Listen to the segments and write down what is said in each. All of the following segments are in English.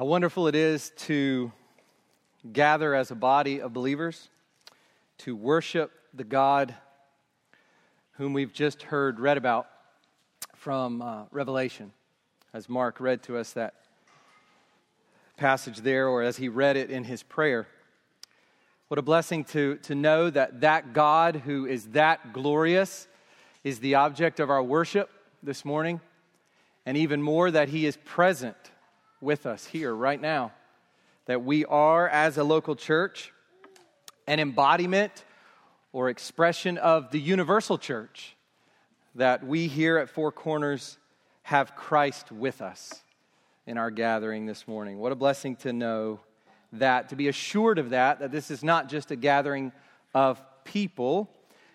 How wonderful it is to gather as a body of believers to worship the God whom we've just heard read about from uh, Revelation, as Mark read to us that passage there, or as he read it in his prayer. What a blessing to, to know that that God who is that glorious is the object of our worship this morning, and even more that he is present with us here right now. That we are, as a local church, an embodiment or expression of the universal church. That we here at Four Corners have Christ with us in our gathering this morning. What a blessing to know that, to be assured of that, that this is not just a gathering of people,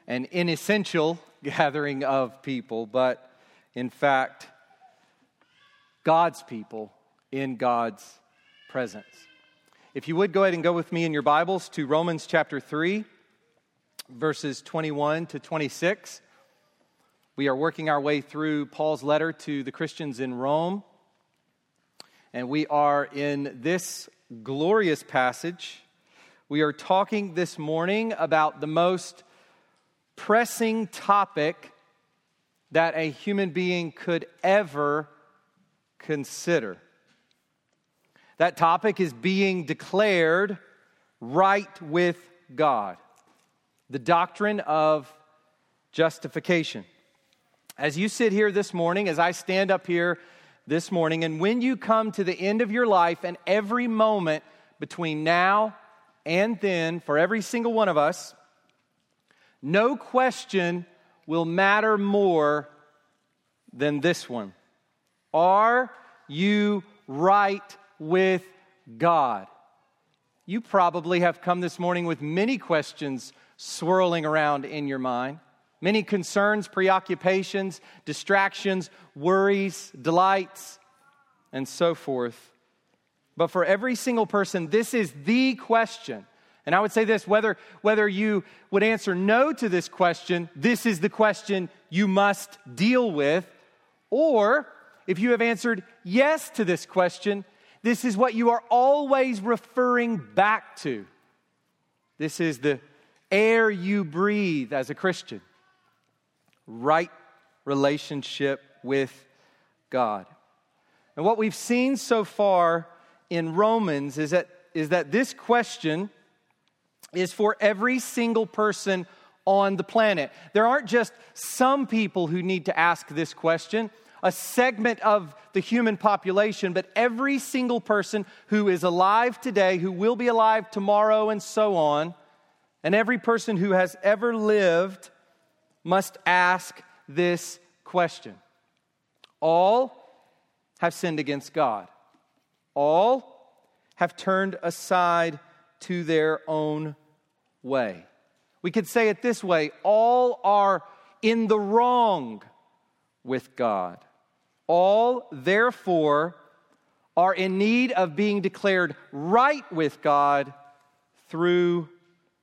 an inessential gathering of people, but in fact, God's people in God's presence. If you would go ahead and go with me in your Bibles to Romans chapter 3, verses 21 to 26. We are working our way through Paul's letter to the Christians in Rome. And we are in this glorious passage. We are talking this morning about the most pressing topic that a human being could ever consider. That topic is being declared right with God, the doctrine of justification. As you sit here this morning, as I stand up here this morning, and when you come to the end of your life and every moment between now and then, for every single one of us, no question will matter more than this one. Are you right with God? You probably have come this morning with many questions swirling around in your mind. Many concerns, preoccupations, distractions, worries, delights, and so forth. But for every single person, this is the question. And I would say this whether, whether you would answer no to this question, this is the question you must deal with. Or if you have answered yes to this question, this is what you are always referring back to. This is the air you breathe as a Christian right relationship with God. And what we've seen so far in Romans is that, is that this question is for every single person on the planet. There aren't just some people who need to ask this question, a segment of the human population, but every single person who is alive today, who will be alive tomorrow, and so on, and every person who has ever lived must ask this question All have sinned against God, all have turned aside to their own way. We could say it this way all are in the wrong with God. All, therefore, are in need of being declared right with God through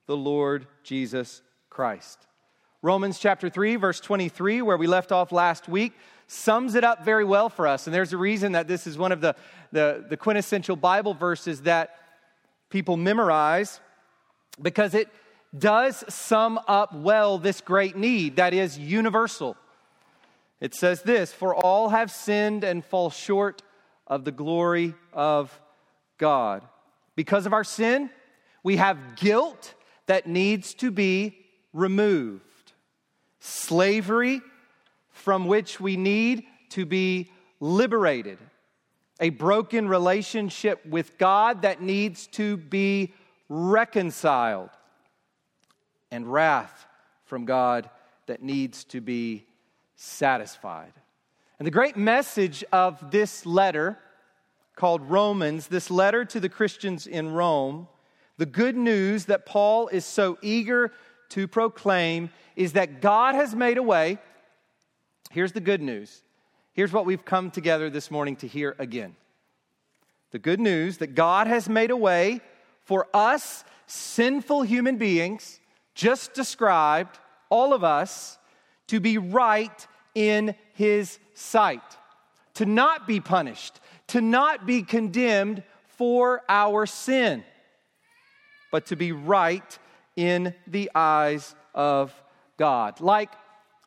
the Lord Jesus Christ. Romans chapter 3, verse 23, where we left off last week, sums it up very well for us. And there's a reason that this is one of the, the, the quintessential Bible verses that people memorize because it does sum up well this great need that is universal. It says this For all have sinned and fall short of the glory of God. Because of our sin, we have guilt that needs to be removed. Slavery from which we need to be liberated, a broken relationship with God that needs to be reconciled, and wrath from God that needs to be satisfied. And the great message of this letter, called Romans, this letter to the Christians in Rome, the good news that Paul is so eager to proclaim is that God has made a way. Here's the good news. Here's what we've come together this morning to hear again. The good news that God has made a way for us, sinful human beings, just described, all of us, to be right in His sight, to not be punished, to not be condemned for our sin, but to be right in the eyes of God. Like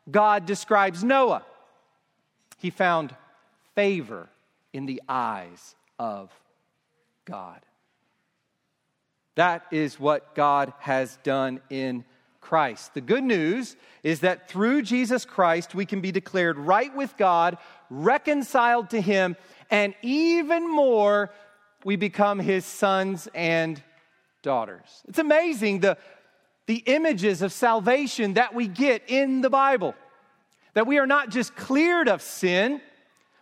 God describes Noah, he found favor in the eyes of God. That is what God has done in Christ. The good news is that through Jesus Christ, we can be declared right with God, reconciled to Him, and even more, we become His sons and daughters. It's amazing the, the images of salvation that we get in the Bible. That we are not just cleared of sin,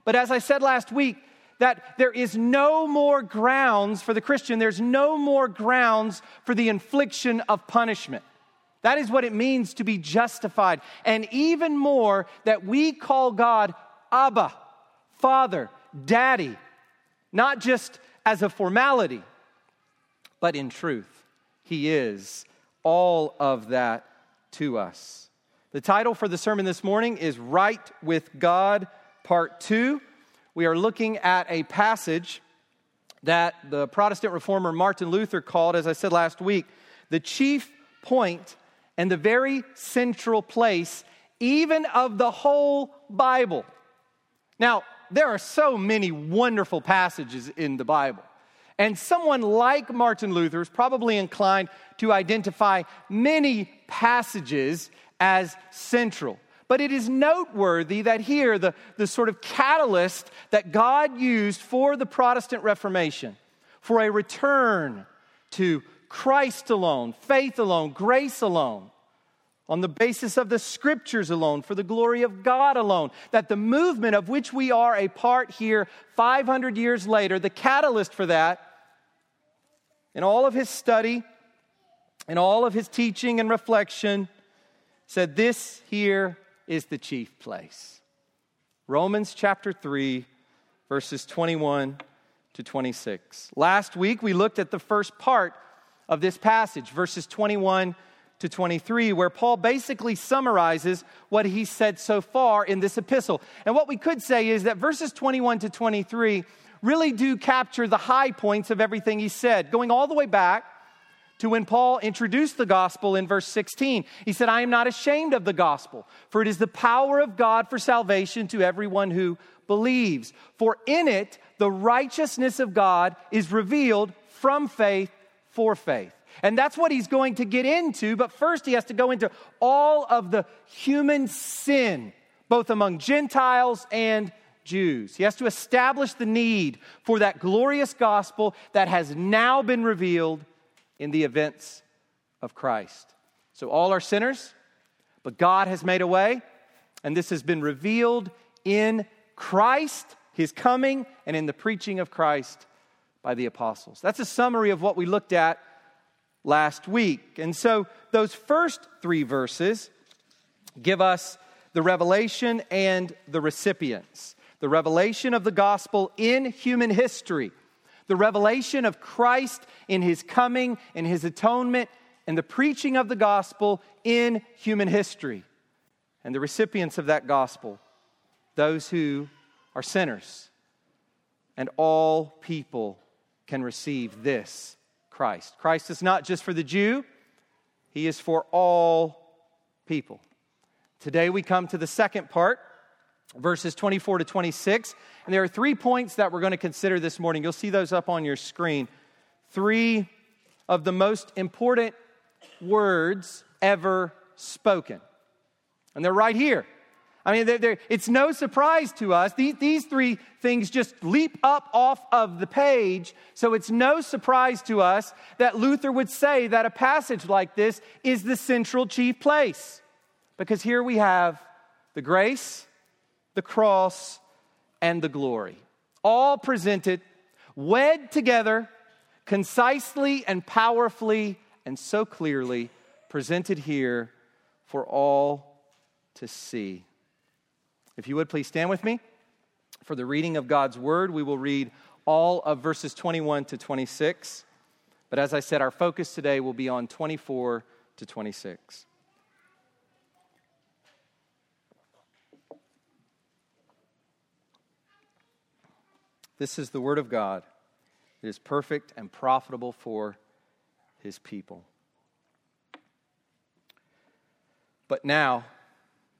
but as I said last week, that there is no more grounds for the Christian, there's no more grounds for the infliction of punishment. That is what it means to be justified. And even more, that we call God Abba, Father, Daddy, not just as a formality, but in truth. He is all of that to us. The title for the sermon this morning is Right with God, Part 2 we are looking at a passage that the Protestant reformer Martin Luther called, as I said last week, the chief point and the very central place, even of the whole Bible. Now, there are so many wonderful passages in the Bible. And someone like Martin Luther is probably inclined to identify many passages as central. But it is noteworthy that here, the, the sort of catalyst that God used for the Protestant Reformation, for a return to Christ alone, faith alone, grace alone, on the basis of the scriptures alone, for the glory of God alone, that the movement of which we are a part here 500 years later, the catalyst for that, in all of his study, in all of his teaching and reflection, said this here is the chief place. Romans chapter 3, verses 21 to 26. Last week, we looked at the first part of this passage, verses 21 to 23, where Paul basically summarizes what he said so far in this epistle. And what we could say is that verses 21 to 23 really do capture the high points of everything he said, going all the way back to when Paul introduced the gospel in verse 16. He said, I am not ashamed of the gospel, for it is the power of God for salvation to everyone who believes. For in it, the righteousness of God is revealed from faith for faith. And that's what he's going to get into, but first he has to go into all of the human sin, both among Gentiles and Jews. He has to establish the need for that glorious gospel that has now been revealed in the events of Christ. So all are sinners, but God has made a way, and this has been revealed in Christ, his coming, and in the preaching of Christ by the apostles. That's a summary of what we looked at last week. And so those first three verses give us the revelation and the recipients. The revelation of the gospel in human history the revelation of Christ in his coming and his atonement and the preaching of the gospel in human history. And the recipients of that gospel, those who are sinners. And all people can receive this Christ. Christ is not just for the Jew, he is for all people. Today we come to the second part verses 24 to 26. And there are three points that we're going to consider this morning. You'll see those up on your screen. Three of the most important words ever spoken. And they're right here. I mean, they're, they're, it's no surprise to us. These, these three things just leap up off of the page. So it's no surprise to us that Luther would say that a passage like this is the central chief place. Because here we have the grace, the cross, and the glory. All presented, wed together, concisely and powerfully, and so clearly presented here for all to see. If you would please stand with me for the reading of God's word. We will read all of verses 21 to 26. But as I said, our focus today will be on 24 to 26. This is the Word of God. It is perfect and profitable for his people. But now,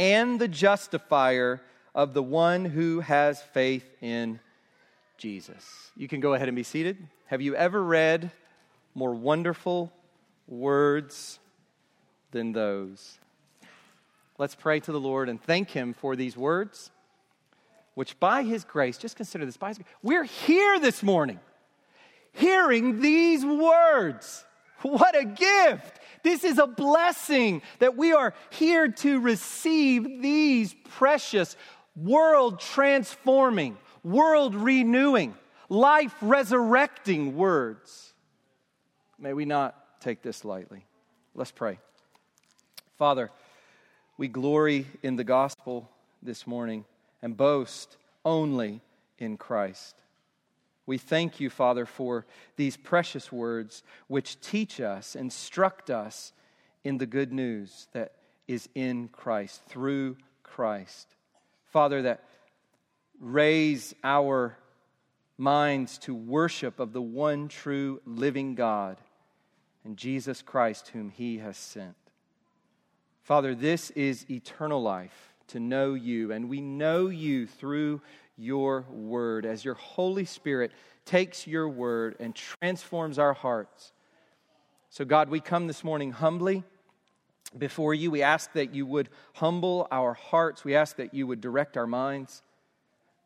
and the justifier of the one who has faith in Jesus. You can go ahead and be seated. Have you ever read more wonderful words than those? Let's pray to the Lord and thank Him for these words, which by His grace, just consider this, by His grace, we're here this morning hearing these words. What a gift! This is a blessing that we are here to receive these precious, world transforming, world renewing, life resurrecting words. May we not take this lightly. Let's pray. Father, we glory in the gospel this morning and boast only in Christ. We thank you, Father, for these precious words which teach us, instruct us in the good news that is in Christ, through Christ. Father, that raise our minds to worship of the one true living God and Jesus Christ, whom He has sent. Father, this is eternal life to know you, and we know you through your word as your Holy Spirit takes your word and transforms our hearts. So, God, we come this morning humbly before you. We ask that you would humble our hearts. We ask that you would direct our minds.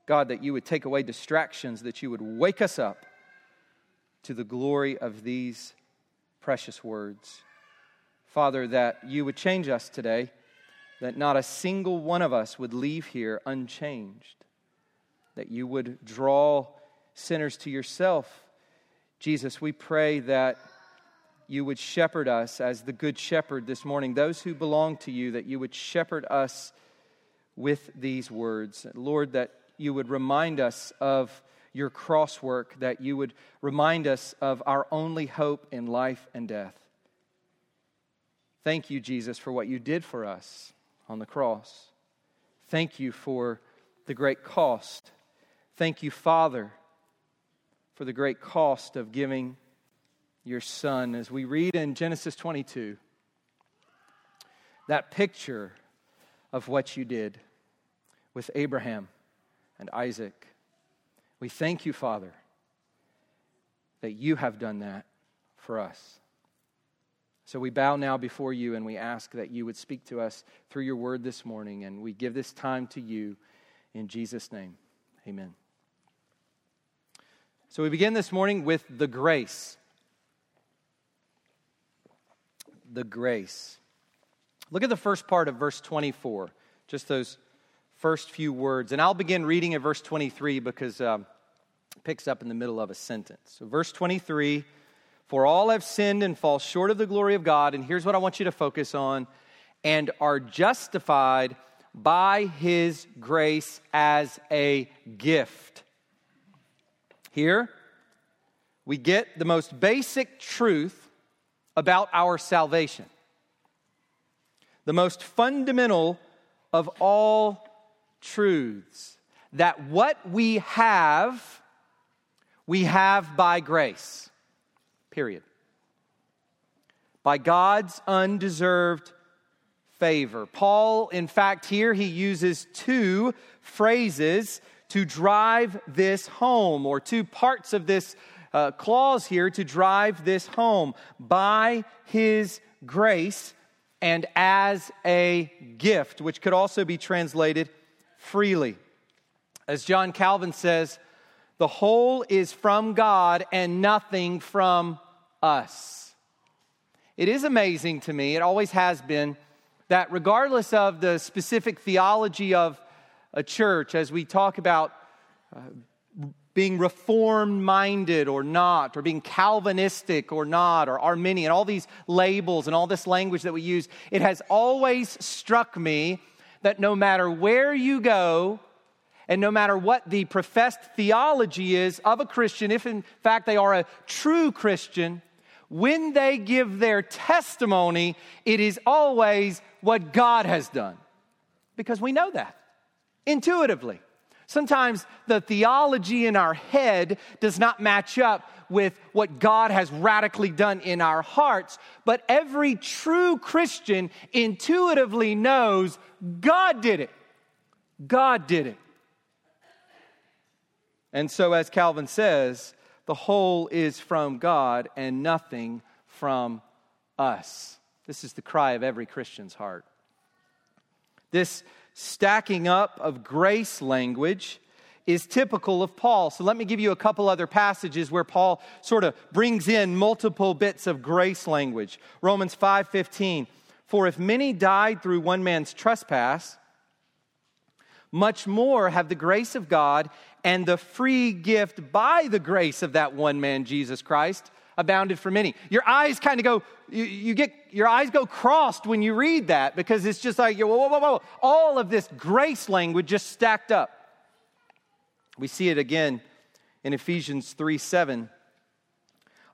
God, that you would take away distractions, that you would wake us up to the glory of these precious words. Father, that you would change us today, that not a single one of us would leave here unchanged, that you would draw sinners to yourself. Jesus, we pray that you would shepherd us as the good shepherd this morning, those who belong to you, that you would shepherd us with these words. Lord, that you would remind us of your cross work, that you would remind us of our only hope in life and death. Thank you, Jesus, for what you did for us on the cross. Thank you for the great cost. Thank you, Father, for the great cost of giving your Son. As we read in Genesis 22, that picture of what you did with Abraham and Isaac. We thank you, Father, that you have done that for us. So we bow now before you and we ask that you would speak to us through your word this morning. And we give this time to you in Jesus' name. Amen. So we begin this morning with the grace. The grace. Look at the first part of verse 24, just those first few words. And I'll begin reading at verse 23 because um, it picks up in the middle of a sentence. So, verse 23 for all have sinned and fall short of the glory of God. And here's what I want you to focus on and are justified by his grace as a gift. Here, we get the most basic truth about our salvation. The most fundamental of all truths that what we have, we have by grace. Period. By God's undeserved favor. Paul, in fact, here he uses two phrases to drive this home, or two parts of this uh, clause here to drive this home by his grace and as a gift, which could also be translated freely. As John Calvin says, the whole is from God and nothing from us. It is amazing to me, it always has been, that regardless of the specific theology of a church, as we talk about uh, being reformed minded or not, or being Calvinistic or not, or Arminian, all these labels and all this language that we use, it has always struck me that no matter where you go, and no matter what the professed theology is of a Christian, if in fact they are a true Christian, when they give their testimony, it is always what God has done. Because we know that intuitively. Sometimes the theology in our head does not match up with what God has radically done in our hearts, but every true Christian intuitively knows God did it. God did it. And so, as Calvin says, the whole is from God and nothing from us. This is the cry of every Christian's heart. This stacking up of grace language is typical of Paul. So let me give you a couple other passages where Paul sort of brings in multiple bits of grace language. Romans 5:15, "For if many died through one man's trespass, much more have the grace of God and the free gift by the grace of that one man, Jesus Christ, abounded for many. Your eyes kind of go, you, you, get, your eyes go crossed when you read that because it's just like, whoa, whoa, whoa, whoa. All of this grace language just stacked up. We see it again in Ephesians 3 7.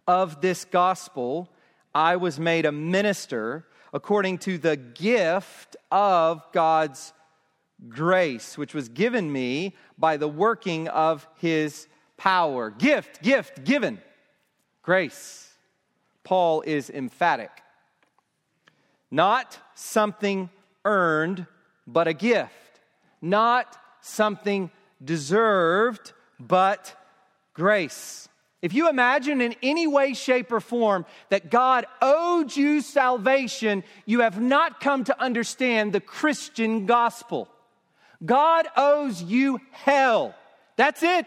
Of this gospel, I was made a minister according to the gift of God's grace, which was given me by the working of his power. Gift, gift, given. Grace. Paul is emphatic. Not something earned, but a gift. Not something deserved, but grace. If you imagine in any way, shape, or form that God owed you salvation, you have not come to understand the Christian gospel. God owes you hell. That's it.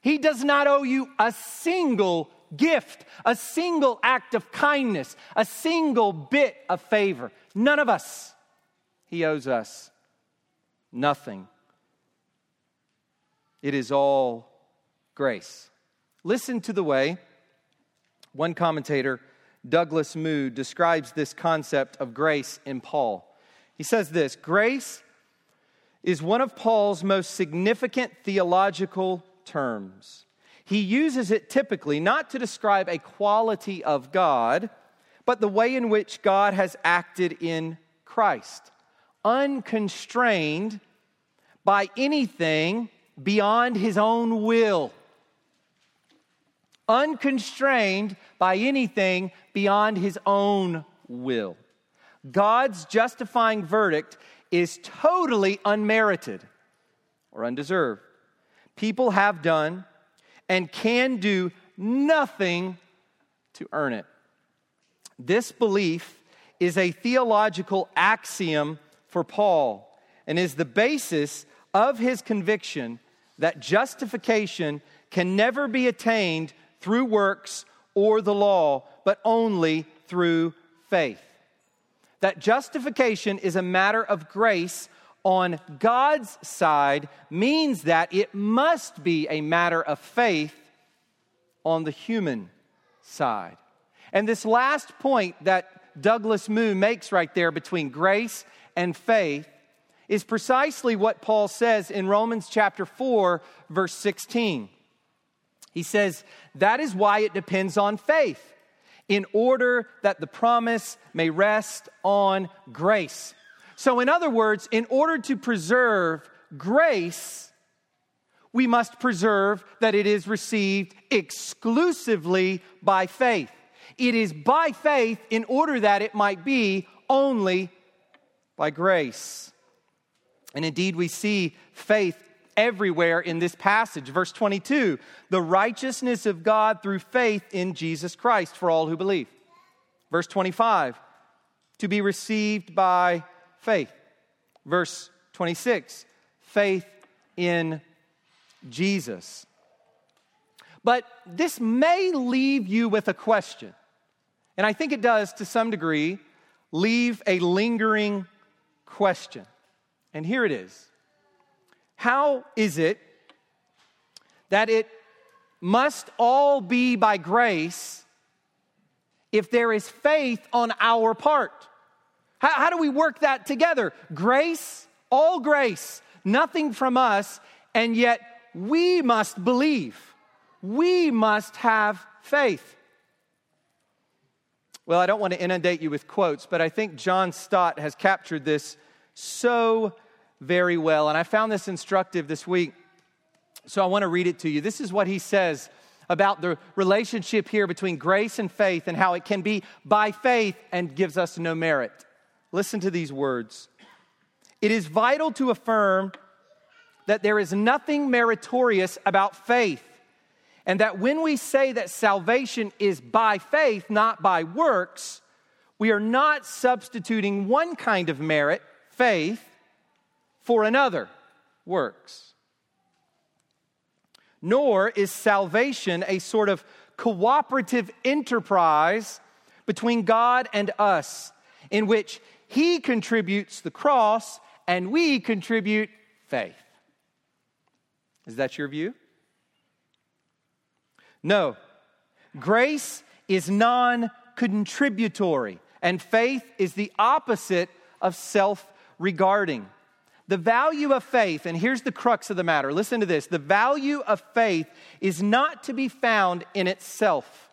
He does not owe you a single gift, a single act of kindness, a single bit of favor. None of us. He owes us nothing. It is all grace. Listen to the way one commentator, Douglas Moo, describes this concept of grace in Paul. He says this Grace is one of Paul's most significant theological terms. He uses it typically not to describe a quality of God, but the way in which God has acted in Christ, unconstrained by anything beyond his own will. Unconstrained by anything beyond his own will. God's justifying verdict is totally unmerited or undeserved. People have done and can do nothing to earn it. This belief is a theological axiom for Paul and is the basis of his conviction that justification can never be attained through works or the law, but only through faith that justification is a matter of grace on God's side means that it must be a matter of faith on the human side. And this last point that Douglas Moo makes right there between grace and faith is precisely what Paul says in Romans chapter 4, verse 16. He says, That is why it depends on faith in order that the promise may rest on grace. So, in other words, in order to preserve grace, we must preserve that it is received exclusively by faith. It is by faith in order that it might be only by grace. And indeed, we see faith everywhere in this passage. Verse 22 the righteousness of God through faith in Jesus Christ for all who believe. Verse 25 to be received by faith. Verse 26 faith in Jesus. But this may leave you with a question. And I think it does to some degree leave a lingering question. And here it is How is it that it must all be by grace if there is faith on our part? How, how, do we work that together? Grace, all grace, nothing from us, and yet we must believe. We must have faith. Well, I don't want to inundate you with quotes, but I think John Stott has captured this so very well. And I found this instructive this week, so I want to read it to you. This is what he says about the relationship here between grace and faith and how it can be by faith and gives us no merit. Listen to these words. It is vital to affirm that there is nothing meritorious about faith, and that when we say that salvation is by faith, not by works, we are not substituting one kind of merit, faith, for another, works. Nor is salvation a sort of cooperative enterprise between God and us, in which He contributes the cross and we contribute faith. Is that your view? No. Grace is non contributory, and faith is the opposite of self regarding. The value of faith, and here's the crux of the matter listen to this the value of faith is not to be found in itself,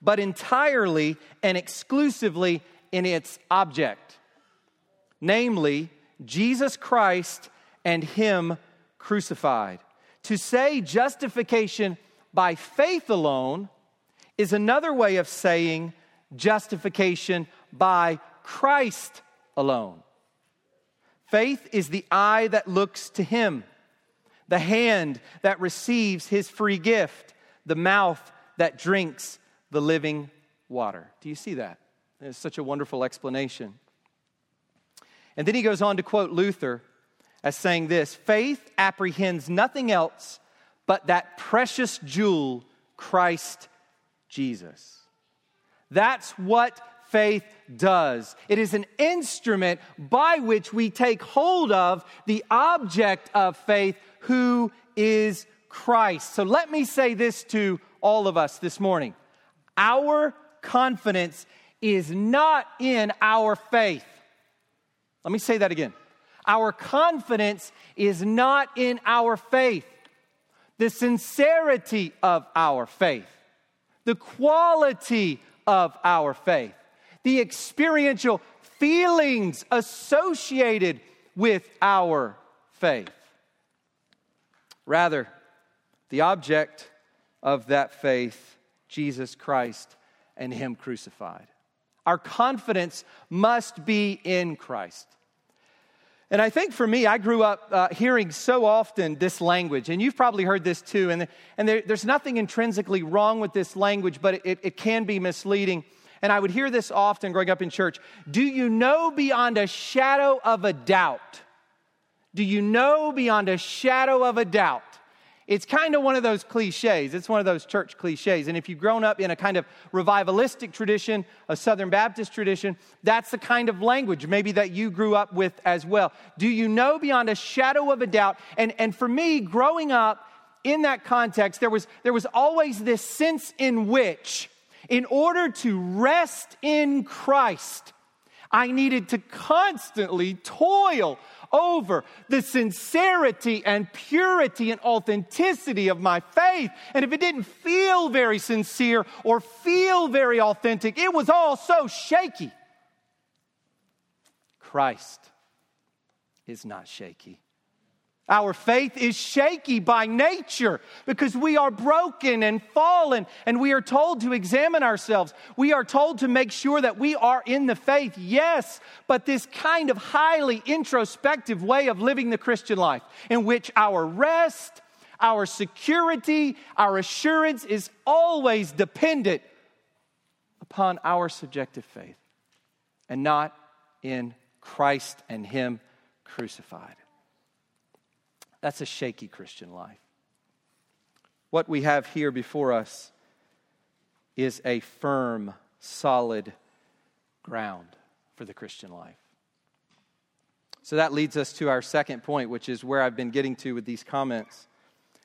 but entirely and exclusively in its object, namely, Jesus Christ and Him crucified. To say justification by faith alone is another way of saying justification by Christ alone. Faith is the eye that looks to Him, the hand that receives His free gift, the mouth that drinks the living water. Do you see that? It's such a wonderful explanation. And then he goes on to quote Luther as saying this faith apprehends nothing else but that precious jewel, Christ Jesus. That's what faith does. It is an instrument by which we take hold of the object of faith, who is Christ. So let me say this to all of us this morning our confidence is not in our faith. Let me say that again. Our confidence is not in our faith, the sincerity of our faith, the quality of our faith, the experiential feelings associated with our faith. Rather, the object of that faith, Jesus Christ and Him crucified. Our confidence must be in Christ. And I think for me, I grew up uh, hearing so often this language, and you've probably heard this too. And, and there, there's nothing intrinsically wrong with this language, but it, it can be misleading. And I would hear this often growing up in church. Do you know beyond a shadow of a doubt? Do you know beyond a shadow of a doubt it's kind of one of those cliches. It's one of those church cliches. And if you've grown up in a kind of revivalistic tradition, a Southern Baptist tradition, that's the kind of language maybe that you grew up with as well. Do you know beyond a shadow of a doubt? And, and for me, growing up in that context, there was, there was always this sense in which, in order to rest in Christ, I needed to constantly toil over the sincerity and purity and authenticity of my faith. And if it didn't feel very sincere or feel very authentic, it was all so shaky. Christ is not shaky. Our faith is shaky by nature because we are broken and fallen, and we are told to examine ourselves. We are told to make sure that we are in the faith, yes, but this kind of highly introspective way of living the Christian life, in which our rest, our security, our assurance is always dependent upon our subjective faith and not in Christ and Him crucified. That's a shaky Christian life. What we have here before us is a firm, solid ground for the Christian life. So that leads us to our second point, which is where I've been getting to with these comments,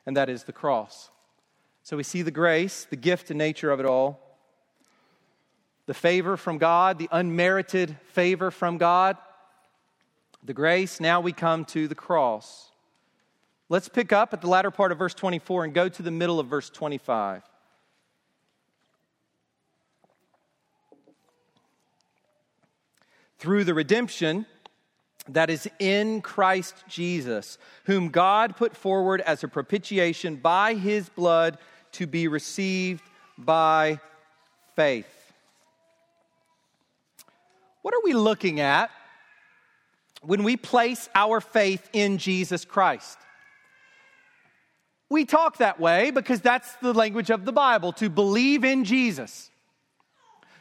and that is the cross. So we see the grace, the gift and nature of it all, the favor from God, the unmerited favor from God, the grace. Now we come to the cross. Let's pick up at the latter part of verse 24 and go to the middle of verse 25. Through the redemption that is in Christ Jesus, whom God put forward as a propitiation by his blood to be received by faith. What are we looking at when we place our faith in Jesus Christ? We talk that way because that's the language of the Bible to believe in Jesus,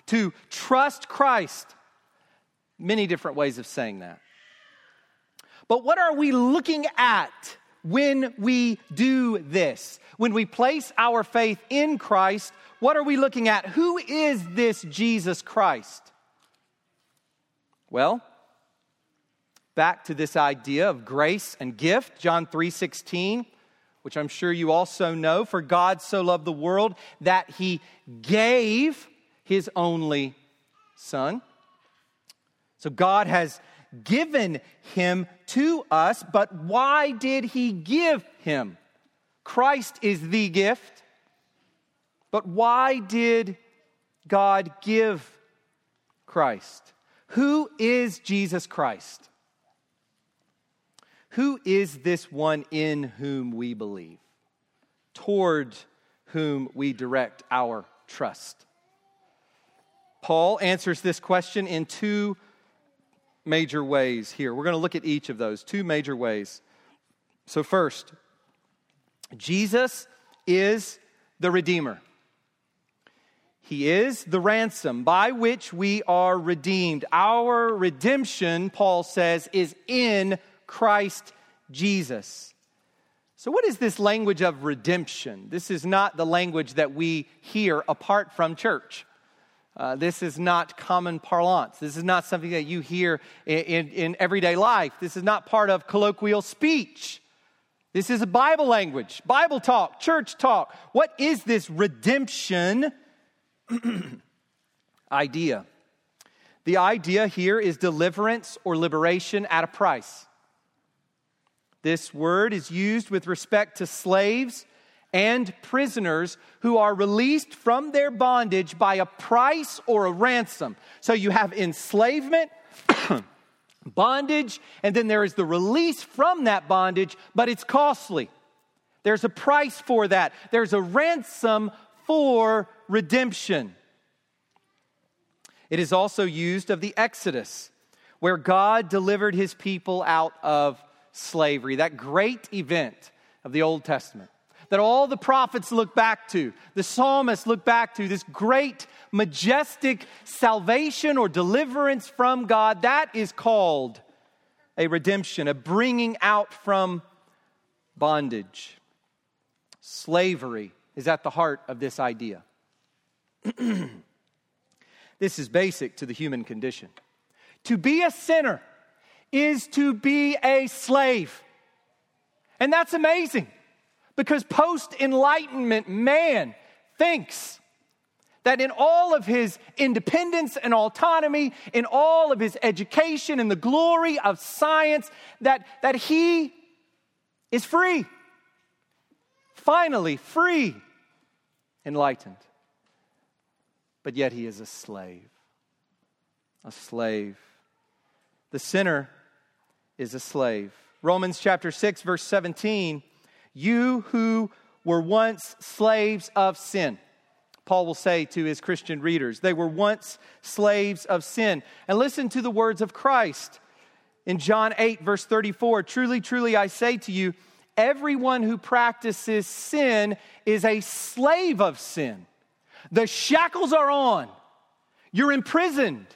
to trust Christ. Many different ways of saying that. But what are we looking at when we do this? When we place our faith in Christ, what are we looking at? Who is this Jesus Christ? Well, back to this idea of grace and gift, John 3:16 which I'm sure you also know, for God so loved the world that he gave his only son. So God has given him to us, but why did he give him? Christ is the gift, but why did God give Christ? Who is Jesus Christ? Who is this one in whom we believe, toward whom we direct our trust? Paul answers this question in two major ways here. We're going to look at each of those, two major ways. So, first, Jesus is the Redeemer. He is the ransom by which we are redeemed. Our redemption, Paul says, is in Christ Jesus. So, what is this language of redemption? This is not the language that we hear apart from church. Uh, this is not common parlance. This is not something that you hear in, in, in everyday life. This is not part of colloquial speech. This is a Bible language, Bible talk, church talk. What is this redemption idea? The idea here is deliverance or liberation at a price. This word is used with respect to slaves and prisoners who are released from their bondage by a price or a ransom. So you have enslavement, bondage, and then there is the release from that bondage, but it's costly. There's a price for that, there's a ransom for redemption. It is also used of the Exodus, where God delivered his people out of slavery, that great event of the Old Testament that all the prophets look back to, the psalmists look back to, this great, majestic salvation or deliverance from God, that is called a redemption, a bringing out from bondage. Slavery is at the heart of this idea. this is basic to the human condition. To be a sinner, is to be a slave. And that's amazing because post enlightenment man thinks that in all of his independence and autonomy, in all of his education and the glory of science, that, that he is free. Finally, free, enlightened. But yet he is a slave. A slave. The sinner is a slave. Romans chapter 6, verse 17, you who were once slaves of sin. Paul will say to his Christian readers, they were once slaves of sin. And listen to the words of Christ in John 8, verse 34 Truly, truly, I say to you, everyone who practices sin is a slave of sin. The shackles are on, you're imprisoned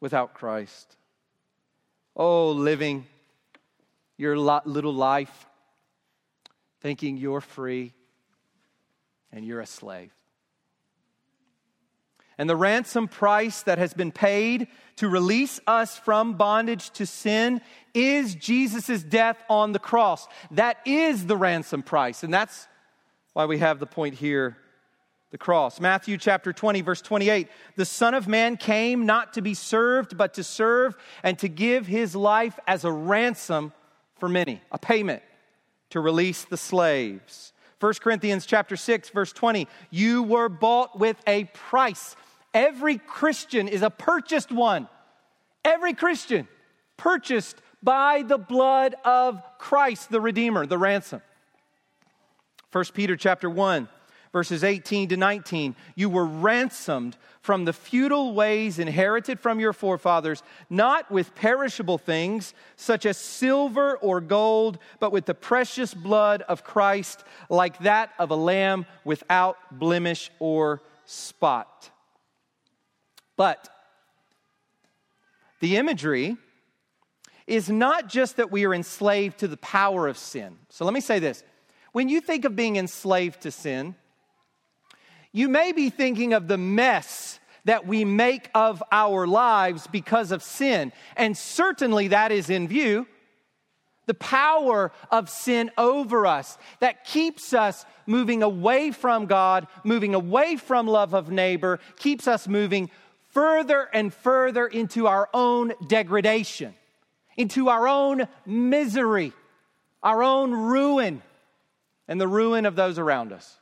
without Christ. Oh, living your little life thinking you're free and you're a slave. And the ransom price that has been paid to release us from bondage to sin is Jesus' death on the cross. That is the ransom price. And that's why we have the point here the cross. Matthew chapter 20, verse 28 The Son of Man came not to be served, but to serve and to give his life as a ransom for many, a payment to release the slaves. 1 Corinthians chapter 6 verse 20 you were bought with a price every christian is a purchased one every christian purchased by the blood of Christ the redeemer the ransom 1 Peter chapter 1 verses 18 to 19. You were ransomed from the futile ways inherited from your forefathers, not with perishable things such as silver or gold, but with the precious blood of Christ, like that of a lamb without blemish or spot. But the imagery is not just that we are enslaved to the power of sin. So let me say this. When you think of being enslaved to sin, you may be thinking of the mess that we make of our lives because of sin, and certainly that is in view. The power of sin over us that keeps us moving away from God, moving away from love of neighbor, keeps us moving further and further into our own degradation, into our own misery, our own ruin, and the ruin of those around us.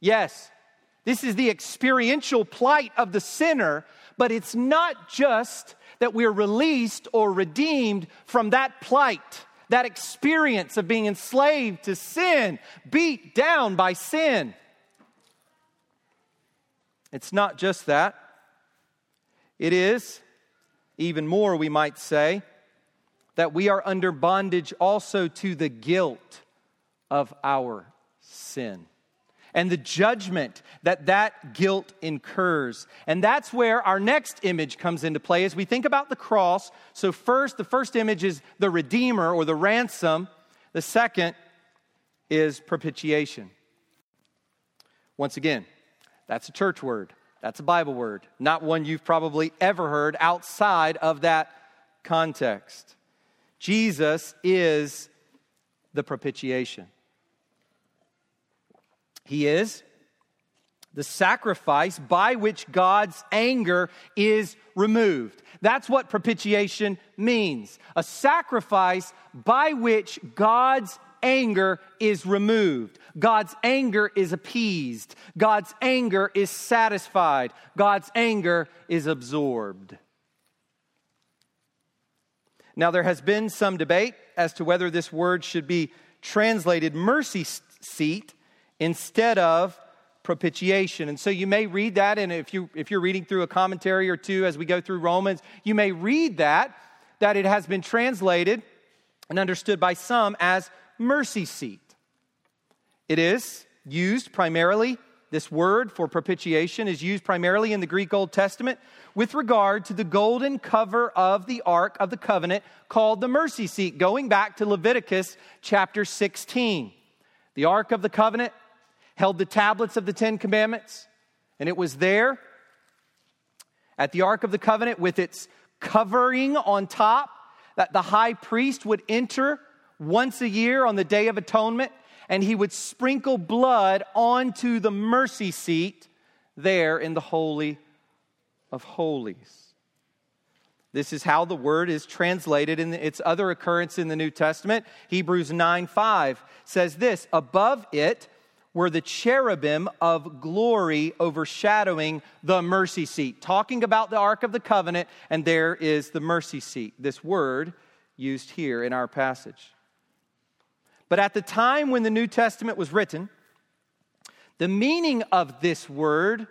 Yes, this is the experiential plight of the sinner, but it's not just that we're released or redeemed from that plight, that experience of being enslaved to sin, beat down by sin. It's not just that. It is, even more, we might say, that we are under bondage also to the guilt of our sin and the judgment that that guilt incurs. And that's where our next image comes into play as we think about the cross. So, first, the first image is the Redeemer or the ransom, the second is propitiation. Once again, that's a church word. That's a Bible word, not one you've probably ever heard outside of that context. Jesus is the propitiation. He is the sacrifice by which God's anger is removed. That's what propitiation means a sacrifice by which God's anger is removed. God's anger is appeased. God's anger is satisfied. God's anger is absorbed. Now, there has been some debate as to whether this word should be translated mercy seat instead of propitiation. And so you may read that, and if, you, if you're reading through a commentary or two as we go through Romans, you may read that, that it has been translated and understood by some as mercy seat. It is used primarily, this word for propitiation is used primarily in the Greek Old Testament with regard to the golden cover of the Ark of the Covenant called the mercy seat, going back to Leviticus chapter 16. The Ark of the Covenant held the tablets of the Ten Commandments, and it was there at the Ark of the Covenant with its covering on top that the high priest would enter once a year on the Day of Atonement, and he would sprinkle blood onto the mercy seat there in the Holy of Holies. This is how the word is translated in its other occurrence in the New Testament. Hebrews 9 5 says this Above it were the cherubim of glory overshadowing the mercy seat. Talking about the Ark of the Covenant, and there is the mercy seat. This word used here in our passage. But at the time when the New Testament was written, the meaning of this word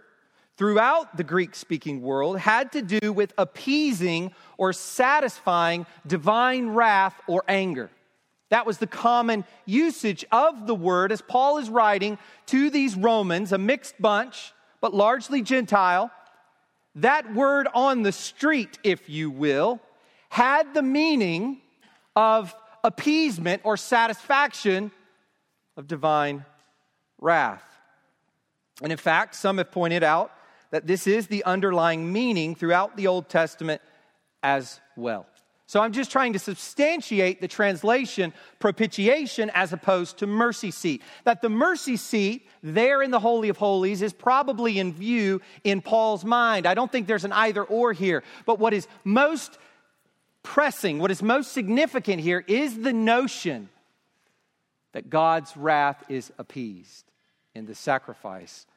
throughout the Greek speaking world had to do with appeasing or satisfying divine wrath or anger. That was the common usage of the word as Paul is writing to these Romans, a mixed bunch, but largely Gentile. That word on the street, if you will, had the meaning of appeasement or satisfaction of divine wrath. And in fact, some have pointed out that this is the underlying meaning throughout the Old Testament as well. So I'm just trying to substantiate the translation propitiation as opposed to mercy seat. That the mercy seat there in the Holy of Holies is probably in view in Paul's mind. I don't think there's an either or here. But what is most pressing, what is most significant here is the notion that God's wrath is appeased in the sacrifice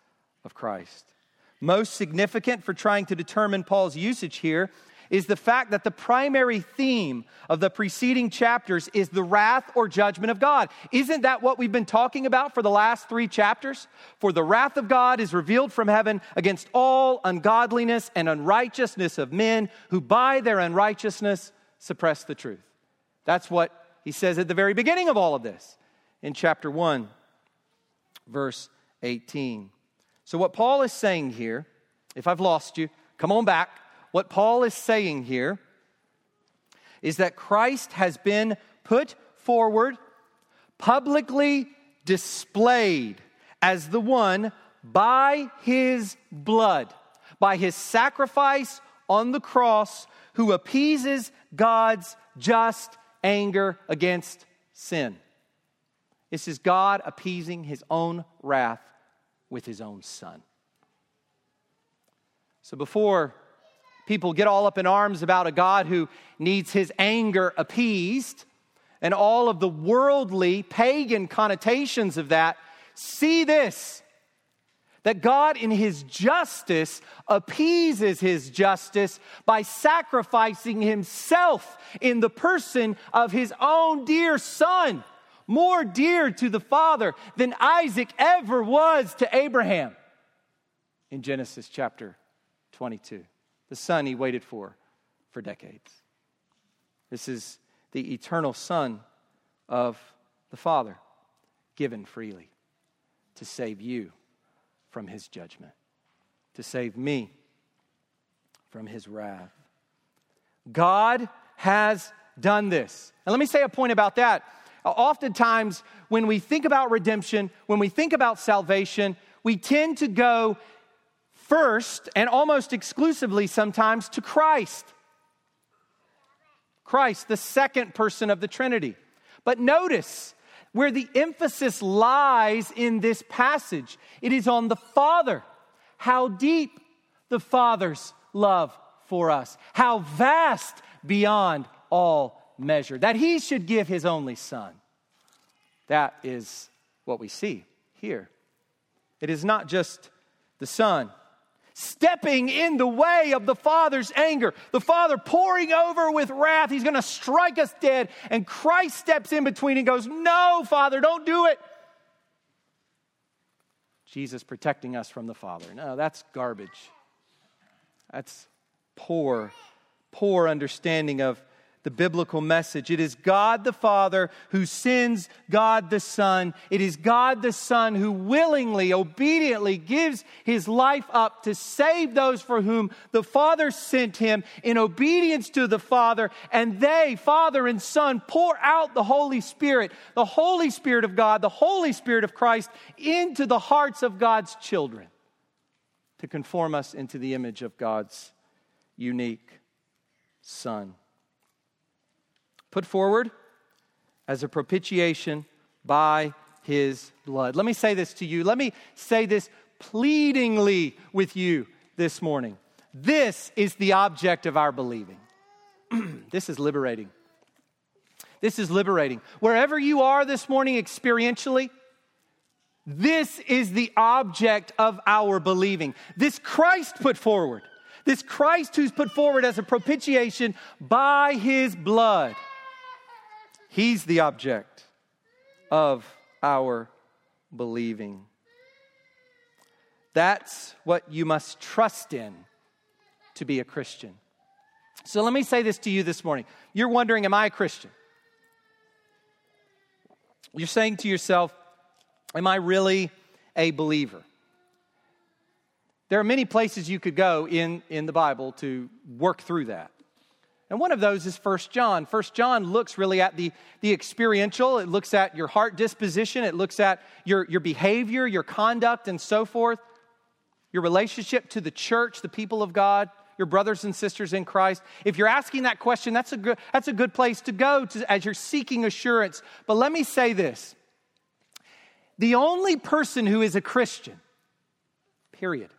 of Christ. Most significant for trying to determine Paul's usage here is the fact that the primary theme of the preceding chapters is the wrath or judgment of God. Isn't that what we've been talking about for the last three chapters? For the wrath of God is revealed from heaven against all ungodliness and unrighteousness of men who by their unrighteousness suppress the truth. That's what he says at the very beginning of all of this in chapter 1, verse 18. So, what Paul is saying here, if I've lost you, come on back what Paul is saying here is that Christ has been put forward, publicly displayed as the one by his blood, by his sacrifice on the cross, who appeases God's just anger against sin. This is God appeasing his own wrath with his own son. So before people get all up in arms about a God who needs his anger appeased and all of the worldly, pagan connotations of that, see this that God, in his justice, appeases his justice by sacrificing himself in the person of his own dear son, more dear to the Father than Isaac ever was to Abraham. In Genesis chapter 22 the son he waited for for decades. This is the eternal Son of the Father, given freely to save you from his judgment, to save me from his wrath. God has done this. And let me say a point about that. Oftentimes, when we think about redemption, when we think about salvation, we tend to go first and almost exclusively sometimes to Christ. Christ, the second person of the Trinity. But notice where the emphasis lies in this passage it is on the Father. How deep the Father's love for us, how vast beyond all measure, that He should give His only Son. That is what we see here. It is not just the Son stepping in the way of the Father's anger. The Father pouring over with wrath. He's going to strike us dead. And Christ steps in between and goes, No, Father, don't do it. Jesus protecting us from the Father. No, that's garbage. That's poor, poor understanding of the biblical message. It is God the Father who sends God the Son. It is God the Son who willingly, obediently gives his life up to save those for whom the Father sent him in obedience to the Father. And they, Father and Son, pour out the Holy Spirit, the Holy Spirit of God, the Holy Spirit of Christ into the hearts of God's children to conform us into the image of God's unique Son put forward as a propitiation by his blood. Let me say this to you. Let me say this pleadingly with you this morning. This is the object of our believing. this is liberating. This is liberating. Wherever you are this morning experientially, this is the object of our believing. This Christ put forward, this Christ who's put forward as a propitiation by his blood He's the object of our believing. That's what you must trust in to be a Christian. So let me say this to you this morning. You're wondering, am I a Christian? You're saying to yourself, am I really a believer? There are many places you could go in, in the Bible to work through that. And one of those is First John. First John looks really at the, the experiential, it looks at your heart disposition, it looks at your, your behavior, your conduct, and so forth, your relationship to the church, the people of God, your brothers and sisters in Christ. If you're asking that question, that's a good, that's a good place to go to, as you're seeking assurance. But let me say this the only person who is a Christian, period,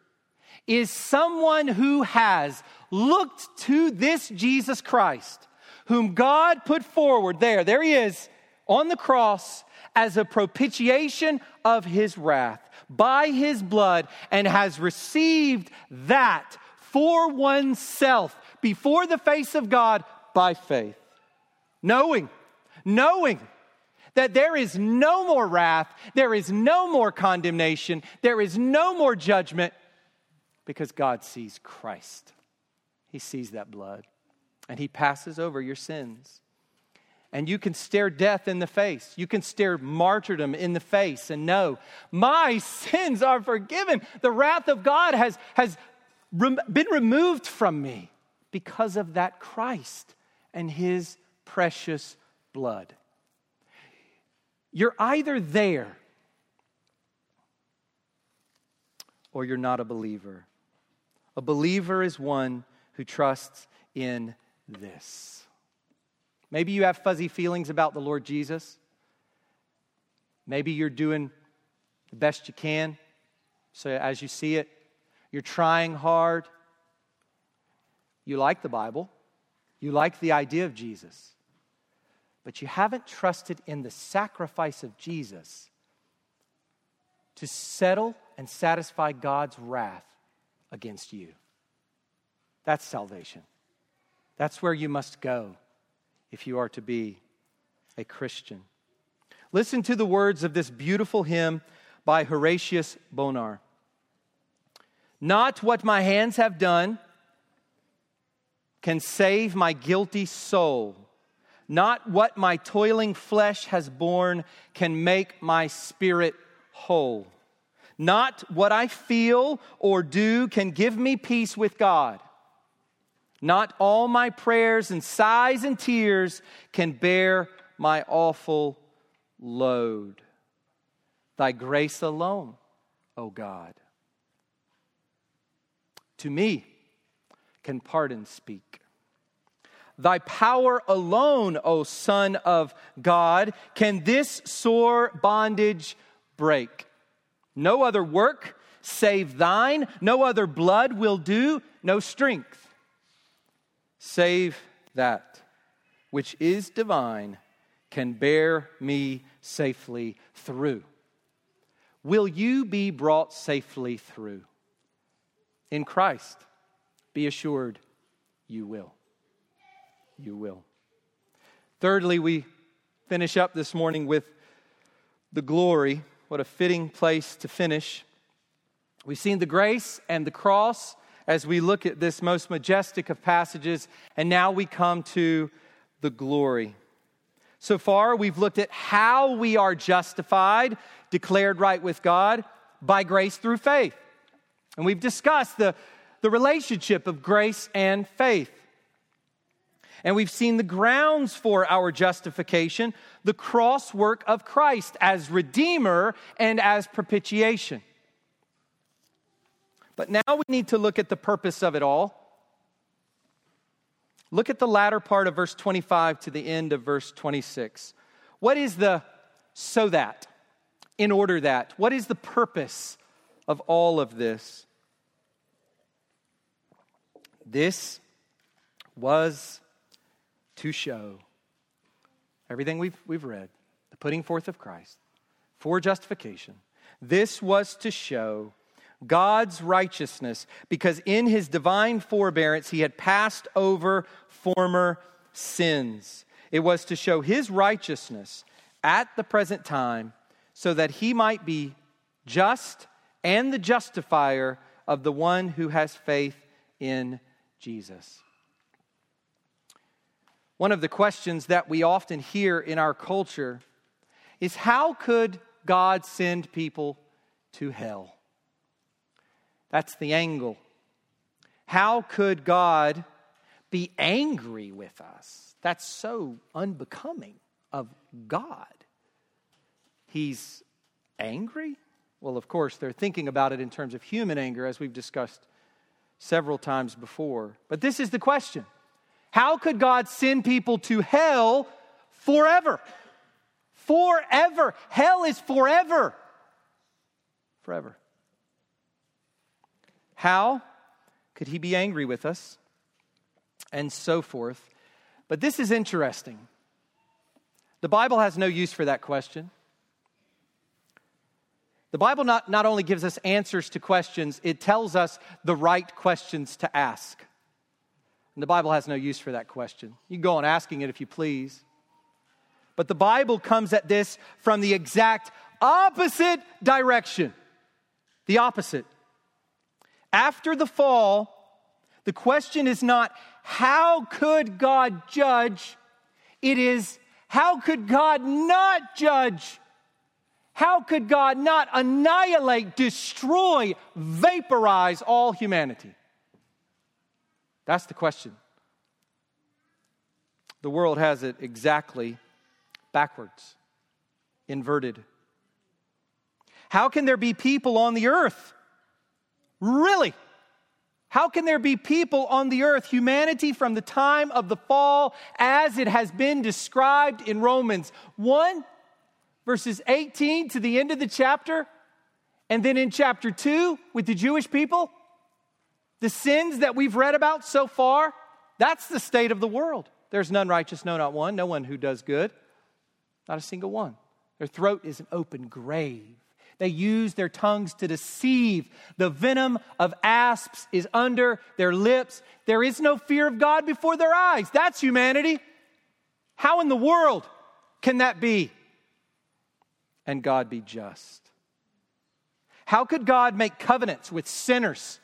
is someone who has looked to this Jesus Christ, whom God put forward there, there he is on the cross as a propitiation of his wrath by his blood and has received that for oneself before the face of God by faith. Knowing, knowing that there is no more wrath, there is no more condemnation, there is no more judgment because God sees Christ. He sees that blood and He passes over your sins. And you can stare death in the face. You can stare martyrdom in the face and know my sins are forgiven. The wrath of God has, has rem- been removed from me because of that Christ and His precious blood. You're either there or you're not a believer. A believer is one who trusts in this. Maybe you have fuzzy feelings about the Lord Jesus. Maybe you're doing the best you can. So, as you see it, you're trying hard. You like the Bible, you like the idea of Jesus, but you haven't trusted in the sacrifice of Jesus to settle and satisfy God's wrath against you. That's salvation. That's where you must go if you are to be a Christian. Listen to the words of this beautiful hymn by Horatius Bonar. Not what my hands have done can save my guilty soul. Not what my toiling flesh has borne can make my spirit whole. Not what I feel or do can give me peace with God. Not all my prayers and sighs and tears can bear my awful load. Thy grace alone, O God. To me can pardon speak. Thy power alone, O Son of God, can this sore bondage break. No other work save thine, no other blood will do, no strength save that which is divine can bear me safely through. Will you be brought safely through? In Christ, be assured you will. You will. Thirdly, we finish up this morning with the glory. What a fitting place to finish. We've seen the grace and the cross as we look at this most majestic of passages, and now we come to the glory. So far, we've looked at how we are justified, declared right with God by grace through faith. And we've discussed the, the relationship of grace and faith. And we've seen the grounds for our justification, the cross work of Christ as Redeemer and as propitiation. But now we need to look at the purpose of it all. Look at the latter part of verse 25 to the end of verse 26. What is the so that, in order that? What is the purpose of all of this? This was to show everything we've, we've read, the putting forth of Christ for justification. This was to show God's righteousness, because in his divine forbearance he had passed over former sins. It was to show his righteousness at the present time so that he might be just and the justifier of the one who has faith in Jesus. One of the questions that we often hear in our culture is how could God send people to hell? That's the angle. How could God be angry with us? That's so unbecoming of God. He's angry? Well, of course, they're thinking about it in terms of human anger, as we've discussed several times before. But this is the question How could God send people to hell forever? Forever. Hell is forever. Forever. How could he be angry with us? And so forth. But this is interesting. The Bible has no use for that question. The Bible not, not only gives us answers to questions, it tells us the right questions to ask. And the Bible has no use for that question. You can go on asking it if you please. But the Bible comes at this from the exact opposite direction. The opposite. After the fall, the question is not how could God judge? It is how could God not judge? How could God not annihilate, destroy, vaporize all humanity? That's the question. The world has it exactly backwards, inverted. How can there be people on the earth? Really? How can there be people on the earth, humanity from the time of the fall as it has been described in Romans 1 verses 18 to the end of the chapter, and then in chapter 2 with the Jewish people, the sins that we've read about so far, that's the state of the world. There's none righteous, no, not one, no one who does good, not a single one. Their throat is an open grave. They use their tongues to deceive. The venom of asps is under their lips. There is no fear of God before their eyes. That's humanity. How in the world can that be? and God be just? How could God make covenants with sinners?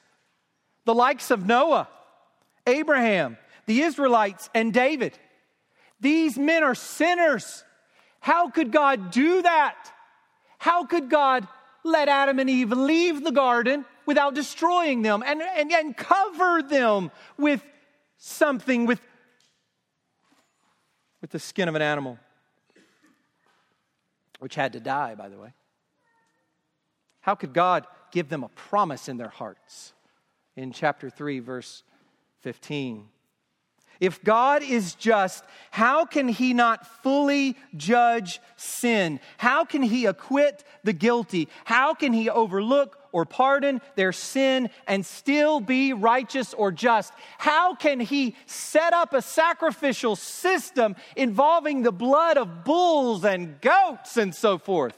The likes of Noah, Abraham, the Israelites, and David. These men are sinners. How could God do that? How could God let Adam and Eve leave the garden without destroying them and, and, and cover them with something, with, with the skin of an animal? which had to die, by the way. How could God give them a promise in their hearts? In chapter 3, verse 15. If God is just, how can he not fully judge sin? How can he acquit the guilty? How can he overlook or pardon their sin and still be righteous or just? How can he set up a sacrificial system involving the blood of bulls and goats and so forth?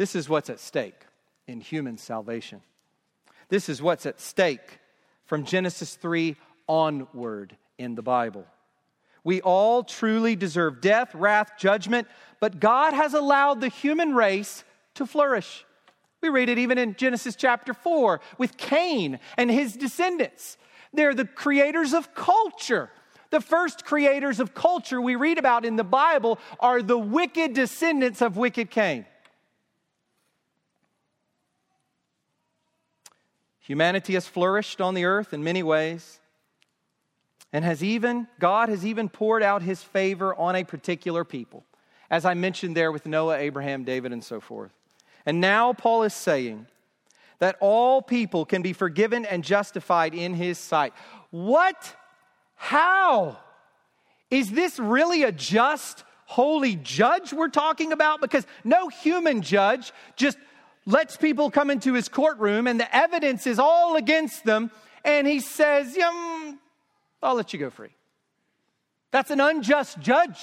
This is what's at stake in human salvation. This is what's at stake from Genesis 3 onward in the Bible. We all truly deserve death, wrath, judgment, but God has allowed the human race to flourish. We read it even in Genesis chapter 4 with Cain and his descendants. They're the creators of culture. The first creators of culture we read about in the Bible are the wicked descendants of wicked Cain. Humanity has flourished on the earth in many ways and has even, God has even poured out his favor on a particular people, as I mentioned there with Noah, Abraham, David, and so forth. And now Paul is saying that all people can be forgiven and justified in his sight. What? How? Is this really a just, holy judge we're talking about? Because no human judge just lets people come into his courtroom and the evidence is all against them, and he says, mm, I'll let you go free. That's an unjust judge.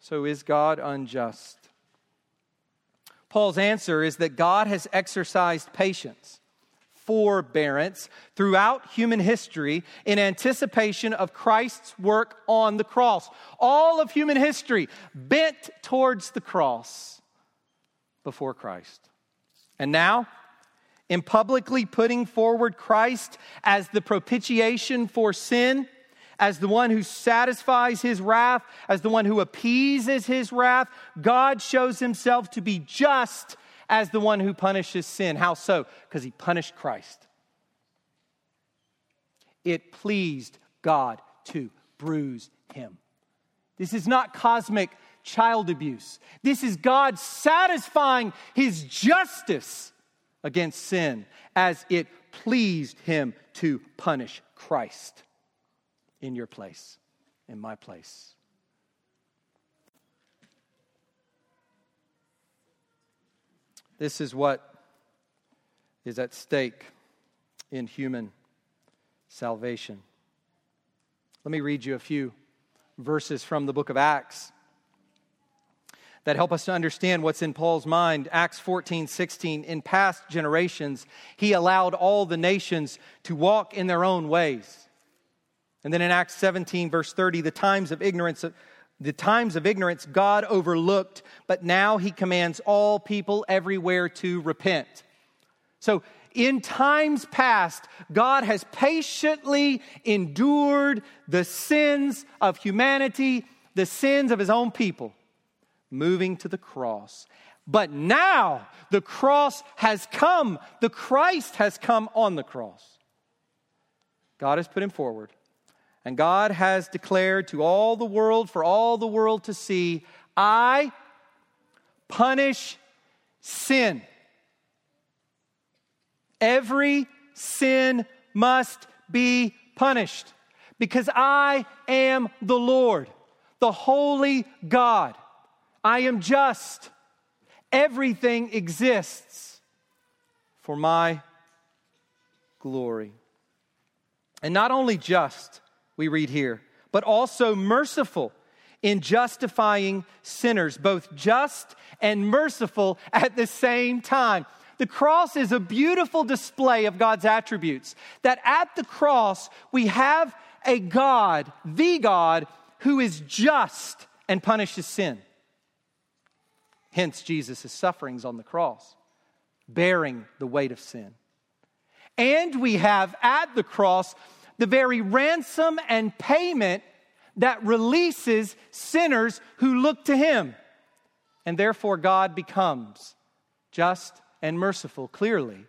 So is God unjust? Paul's answer is that God has exercised patience forbearance throughout human history in anticipation of Christ's work on the cross. All of human history bent towards the cross before Christ. And now, in publicly putting forward Christ as the propitiation for sin, as the one who satisfies his wrath, as the one who appeases his wrath, God shows himself to be just as the one who punishes sin. How so? Because he punished Christ. It pleased God to bruise him. This is not cosmic child abuse. This is God satisfying his justice against sin as it pleased him to punish Christ in your place, in my place. This is what is at stake in human salvation. Let me read you a few verses from the book of Acts that help us to understand what's in Paul's mind. Acts 14, 16. In past generations, he allowed all the nations to walk in their own ways. And then in Acts 17, verse 30, the times of ignorance, the times of ignorance God overlooked, but now he commands all people everywhere to repent. So in times past, God has patiently endured the sins of humanity, the sins of his own people, moving to the cross. But now the cross has come, the Christ has come on the cross. God has put him forward. And God has declared to all the world, for all the world to see, I punish sin. Every sin must be punished because I am the Lord, the holy God. I am just. Everything exists for my glory. And not only just, we read here, but also merciful in justifying sinners, both just and merciful at the same time. The cross is a beautiful display of God's attributes. That at the cross, we have a God, the God, who is just and punishes sin. Hence, Jesus' sufferings on the cross, bearing the weight of sin. And we have at the cross the very ransom and payment that releases sinners who look to Him. And therefore, God becomes just and merciful clearly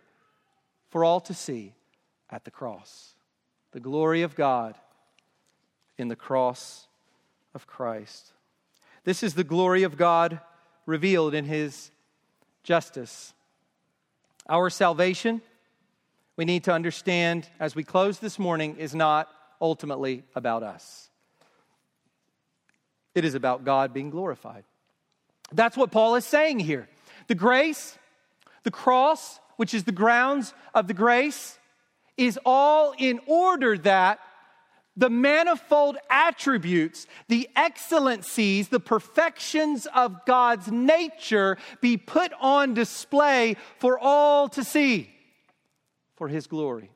for all to see at the cross. The glory of God in the cross of Christ. This is the glory of God revealed in His justice. Our salvation we need to understand as we close this morning is not ultimately about us. It is about God being glorified. That's what Paul is saying here. The grace, the cross, which is the grounds of the grace, is all in order that the manifold attributes, the excellencies, the perfections of God's nature be put on display for all to see for His glory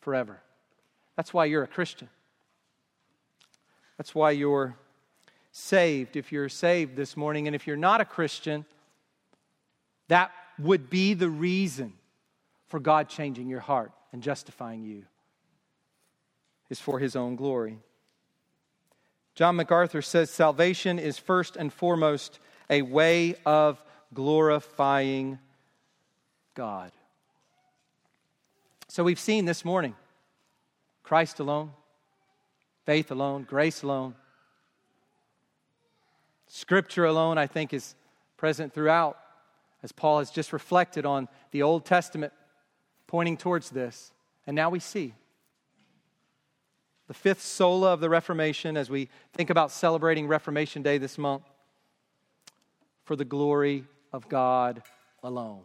forever. That's why you're a Christian. That's why you're saved. If you're saved this morning, and if you're not a Christian, that would be the reason for God changing your heart and justifying you, is for His own glory. John MacArthur says salvation is first and foremost a way of glorifying God. So we've seen this morning Christ alone, faith alone, grace alone. Scripture alone, I think, is present throughout, as Paul has just reflected on the Old Testament pointing towards this. And now we see the fifth sola of the Reformation as we think about celebrating Reformation Day this month for the glory of God alone.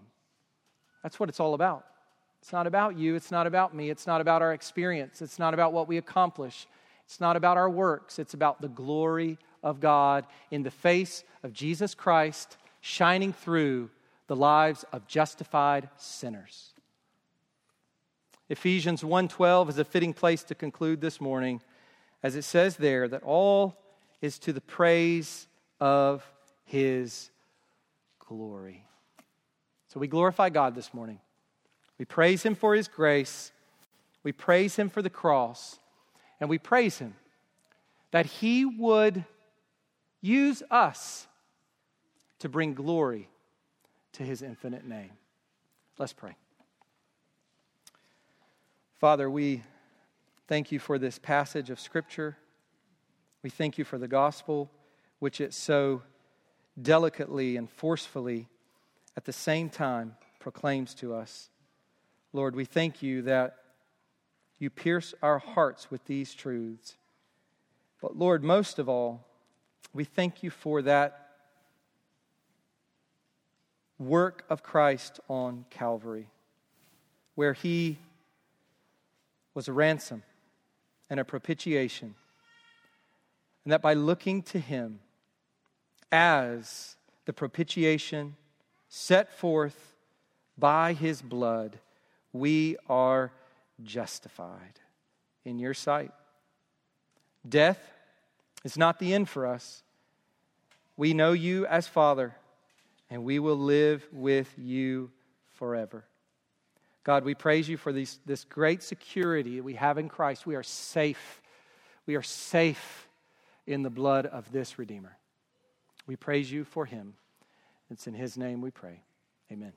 That's what it's all about. It's not about you. It's not about me. It's not about our experience. It's not about what we accomplish. It's not about our works. It's about the glory of God in the face of Jesus Christ shining through the lives of justified sinners. Ephesians 1:12 is a fitting place to conclude this morning as it says there that all is to the praise of his glory. So we glorify God this morning. We praise him for his grace. We praise him for the cross. And we praise him that he would use us to bring glory to his infinite name. Let's pray. Father, we thank you for this passage of Scripture. We thank you for the gospel, which it so delicately and forcefully at the same time proclaims to us. Lord, we thank you that you pierce our hearts with these truths. But Lord, most of all, we thank you for that work of Christ on Calvary, where he was a ransom and a propitiation. And that by looking to him as the propitiation set forth by his blood, we are justified in your sight. Death is not the end for us. We know you as Father, and we will live with you forever. God, we praise you for these, this great security that we have in Christ. We are safe. We are safe in the blood of this Redeemer. We praise you for him. It's in his name we pray. Amen.